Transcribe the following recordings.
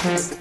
Podcast.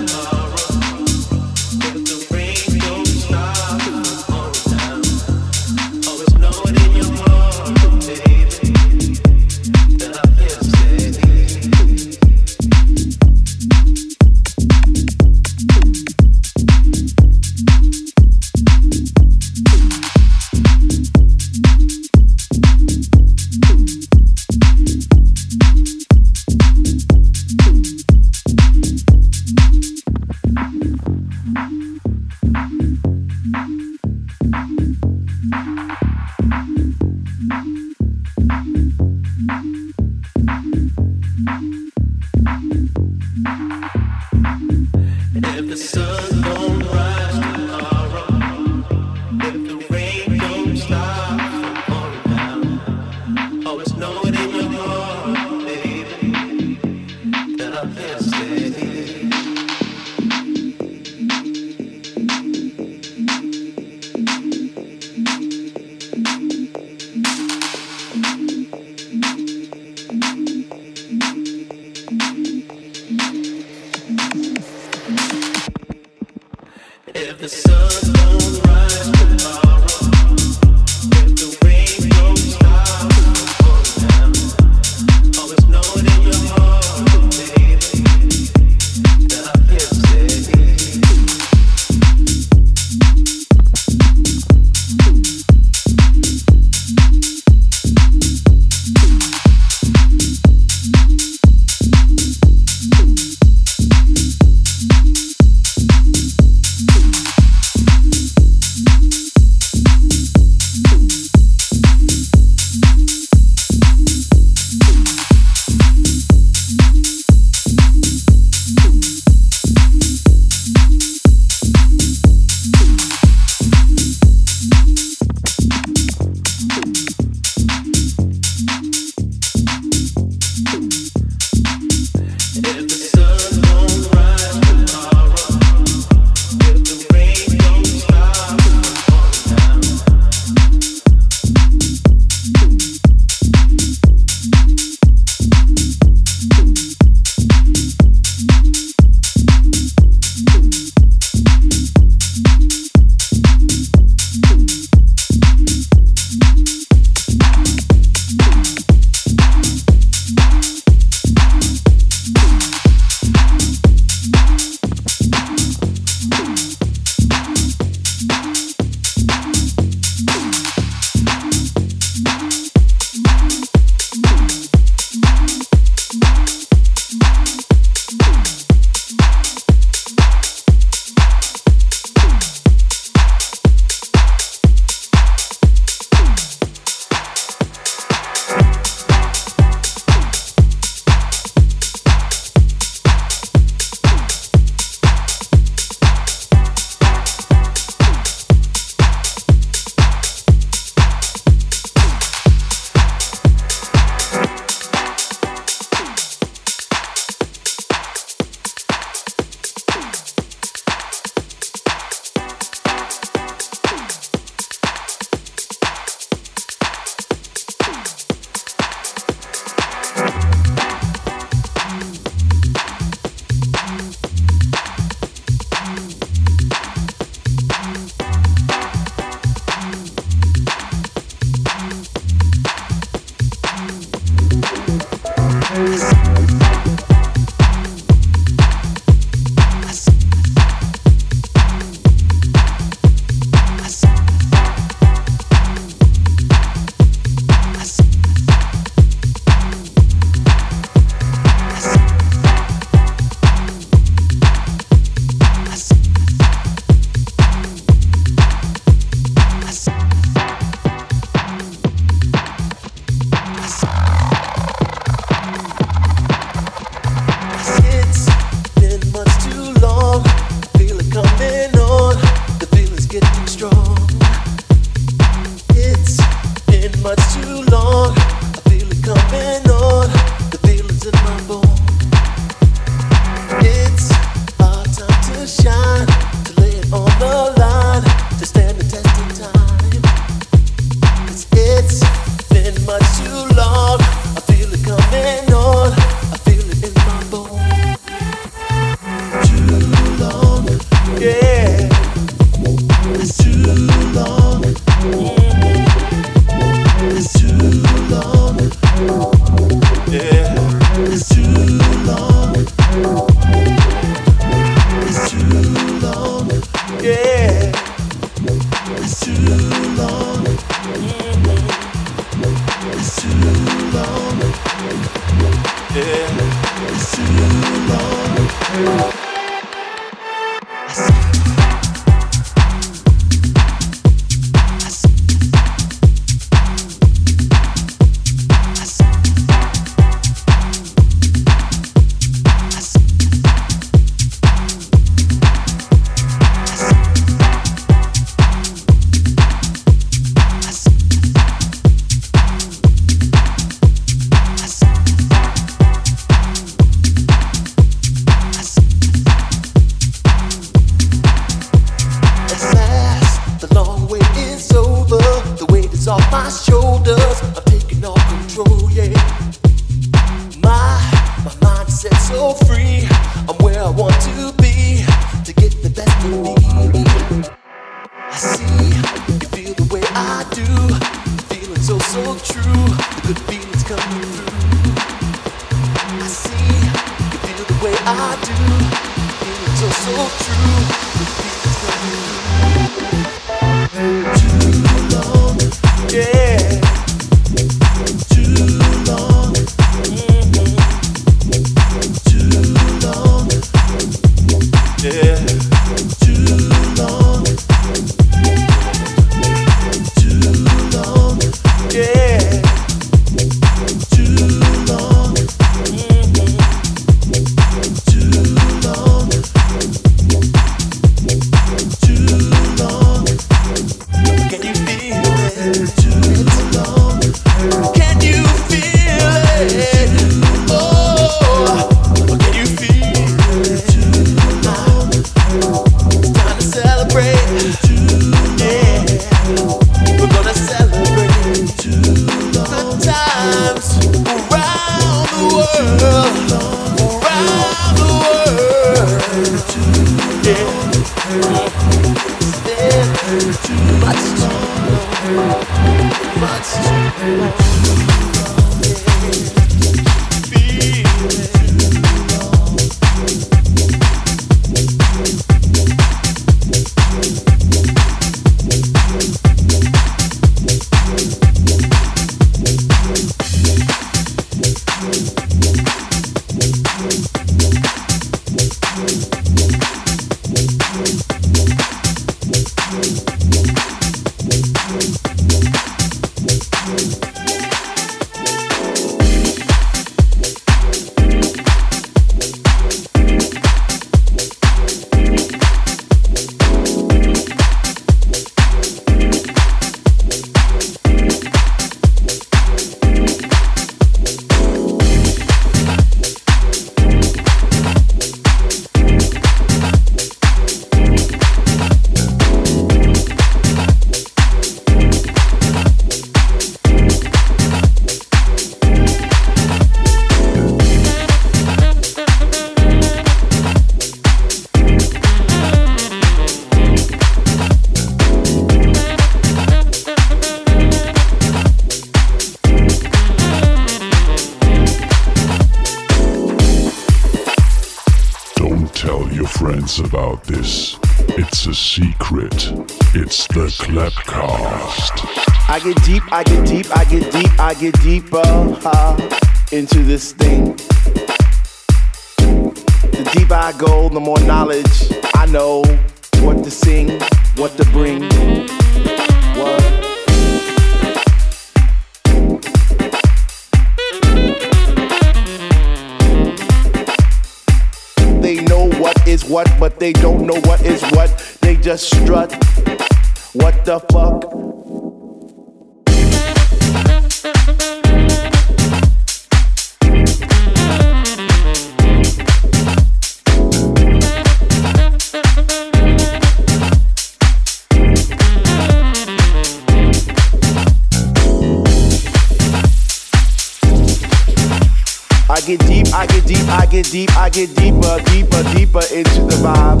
Get deep, I get deeper, deeper, deeper into the vibe.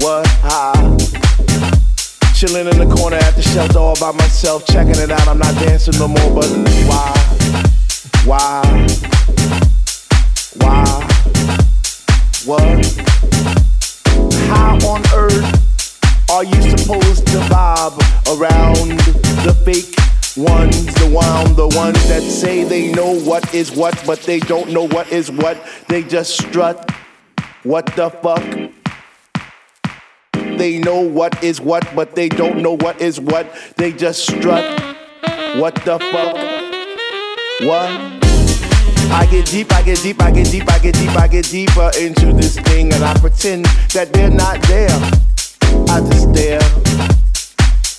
What? Ah. Chilling in the corner at the shelter all by myself, checking it out. I'm not dancing no more, but? Why? Why? What is what, but they don't know what is what. They just strut. What the fuck? They know what is what, but they don't know what is what. They just strut. What the fuck? What? I get deep, I get deep, I get deep, I get deep, I get deeper into this thing, and I pretend that they're not there. I just stare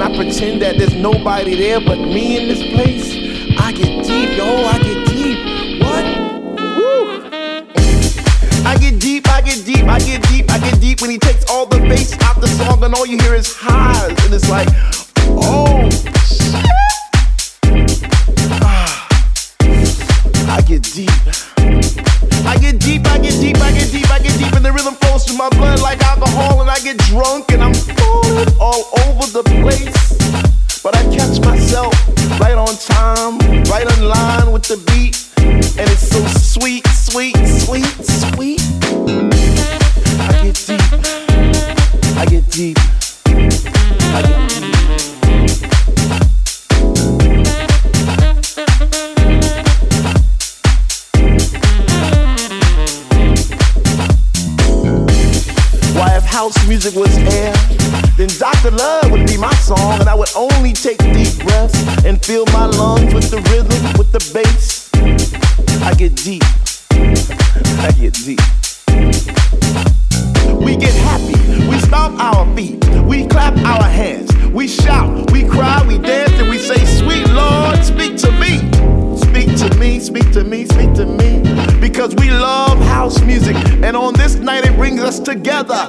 and I pretend that there's nobody there but me in this place, I get deep, yo, I get deep. What? Woo! I get deep, I get deep, I get deep, I get deep when he takes all the bass out the song and all you hear is highs, and it's like, oh. Ah, I get deep. I get deep, I get deep, I get deep, I get deep, and the rhythm flows through my blood like alcohol, and I get drunk and I'm all over the place. But I catch myself right on time, right on line with the beat, and it's so sweet, sweet, sweet, sweet. I get deep, I get deep, I get house music was air, then Dr. Love would be my song, and I would only take deep breaths and fill my lungs with the rhythm, with the bass. I get deep. I get deep. We get happy, we stomp our feet, we clap our hands, we shout, we cry, we dance, and we say, Sweet Lord, speak to me. Speak to me, speak to me, speak to me. Because we love house music, and on this night it brings us together.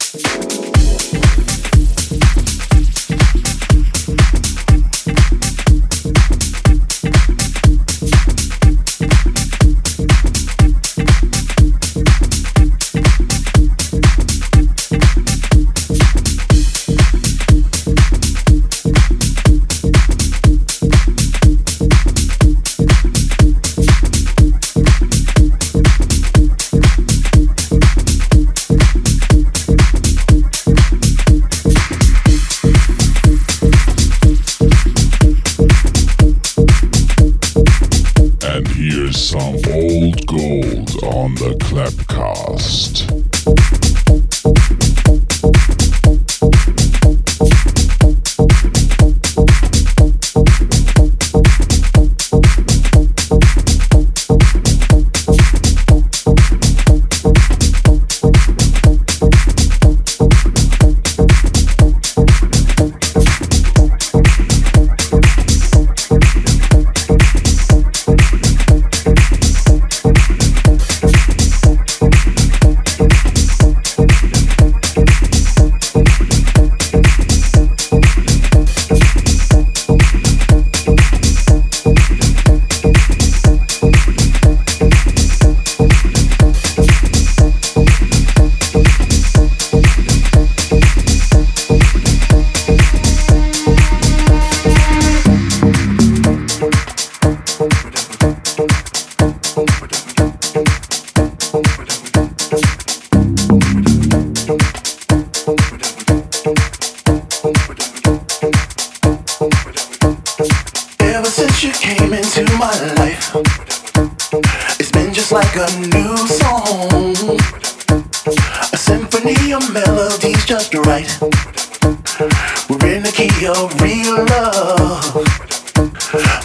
We're in the key of real love.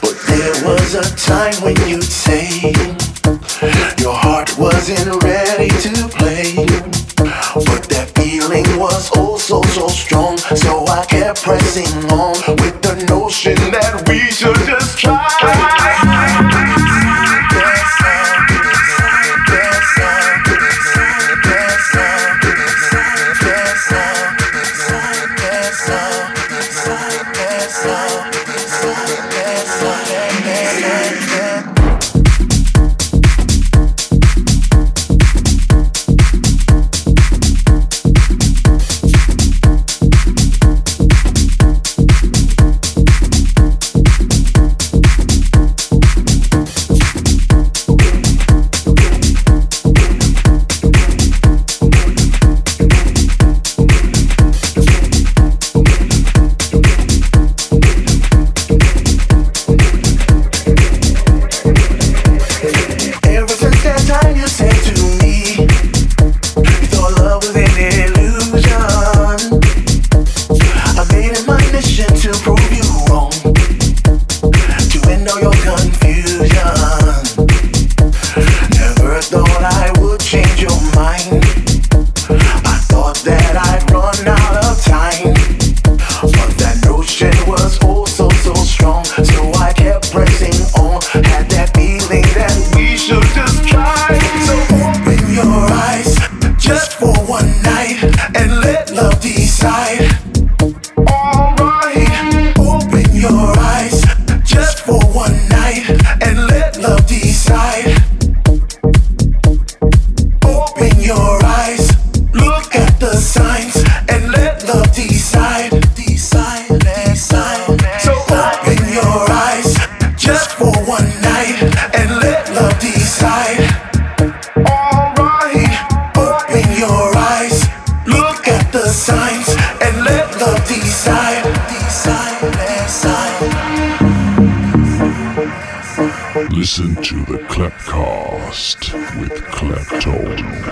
But there was a time when you'd say your heart wasn't ready to play. But that feeling was oh so, so strong. So I kept pressing on with Clapcast with Claptone.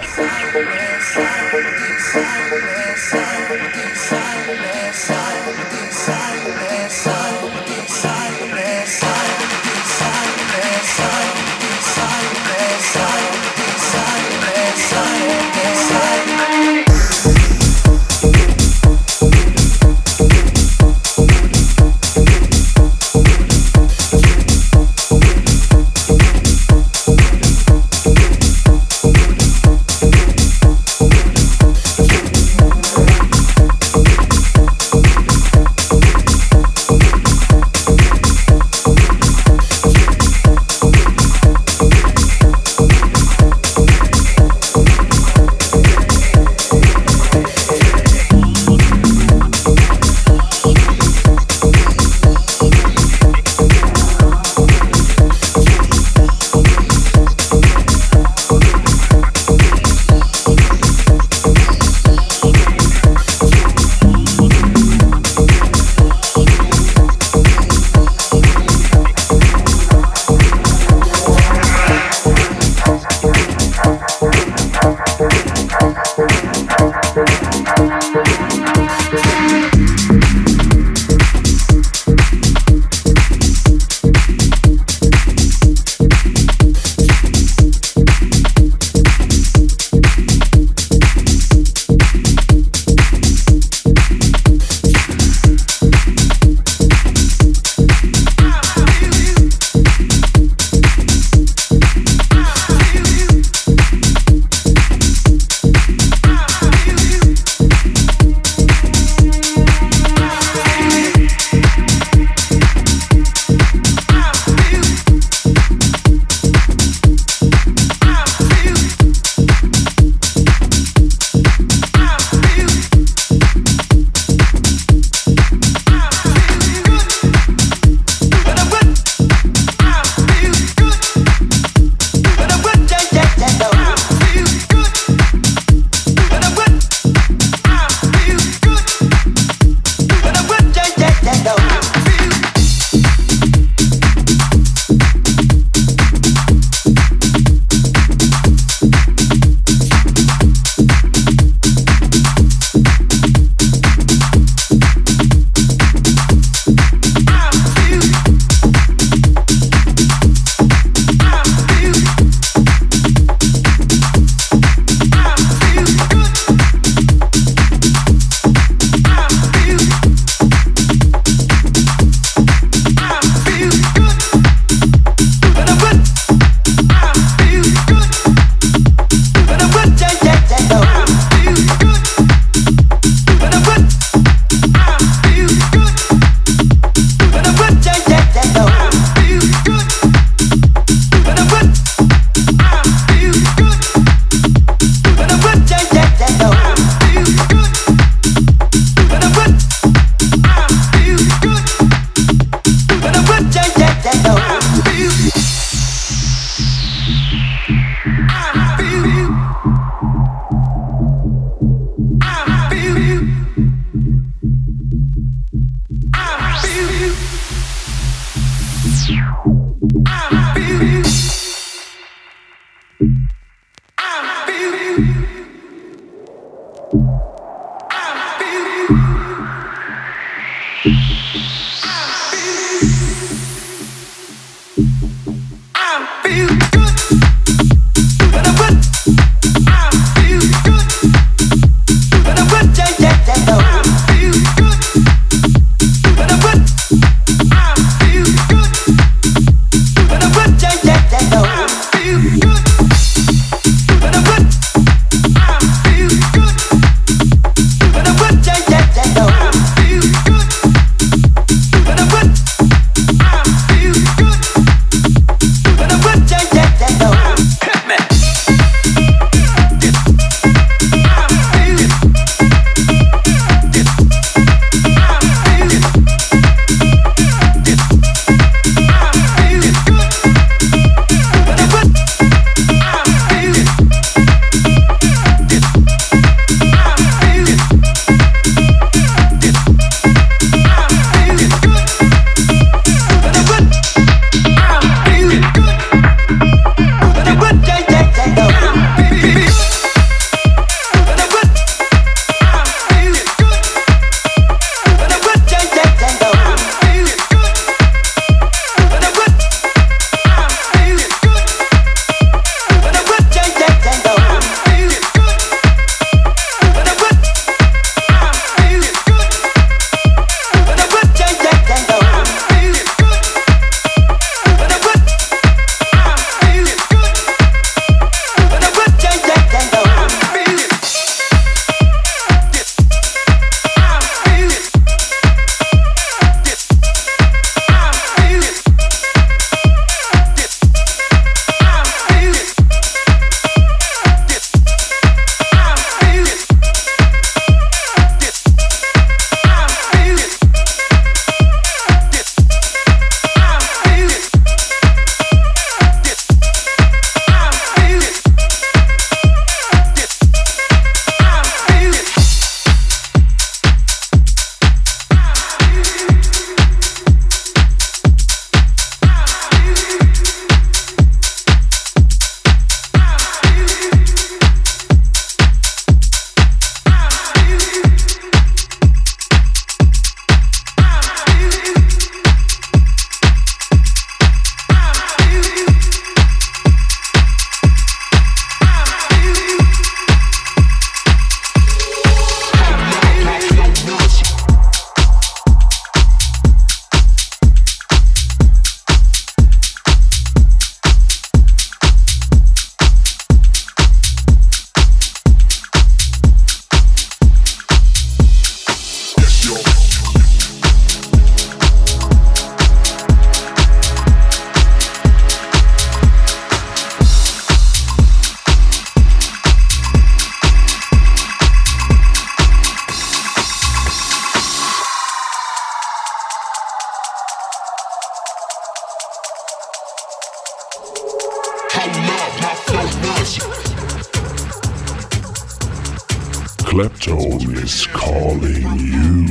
Claptone is calling you.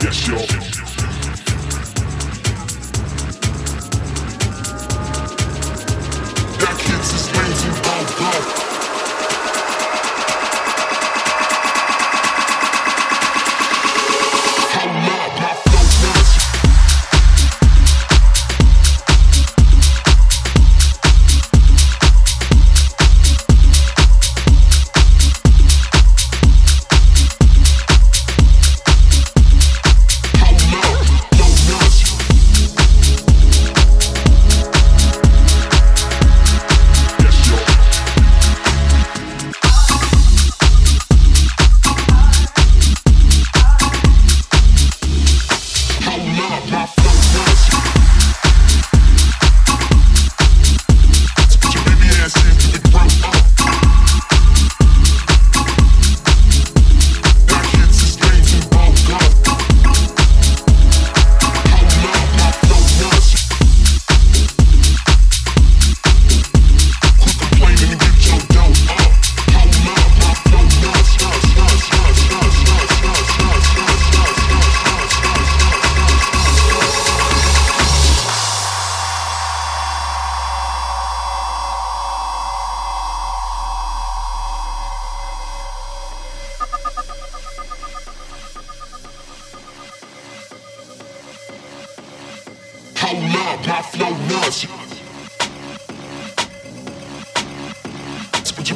Yes. That kid's is brains blood.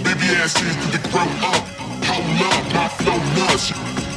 Baby asses to the grow up. How love, my flow nuts.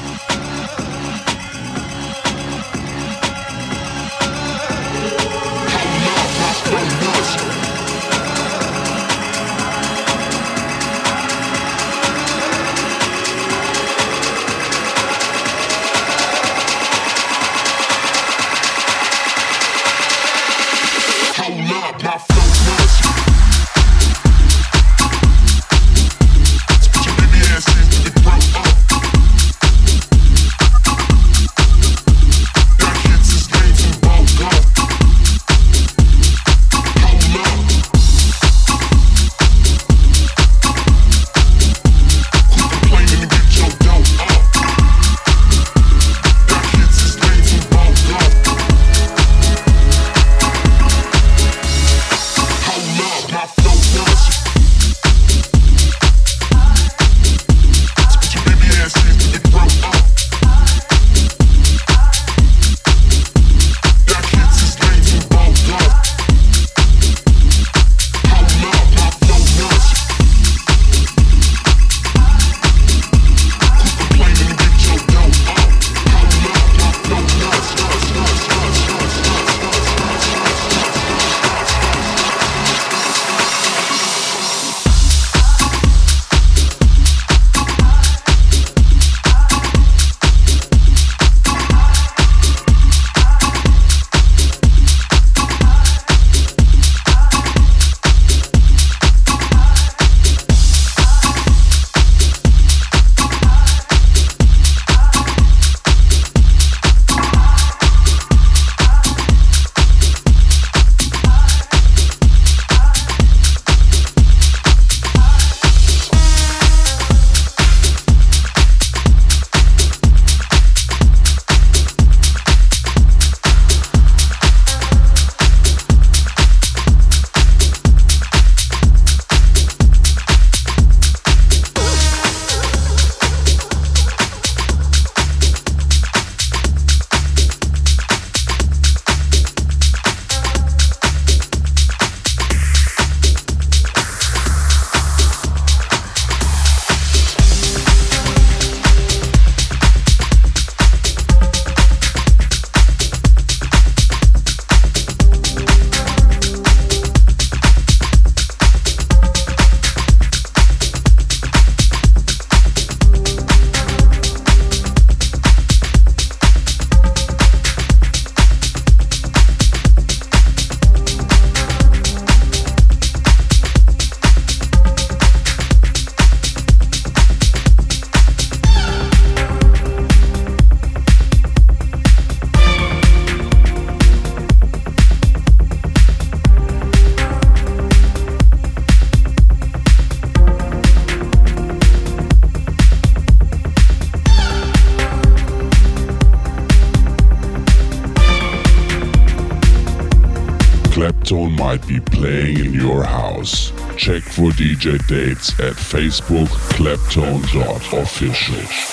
DJ dates at Facebook claptone.official.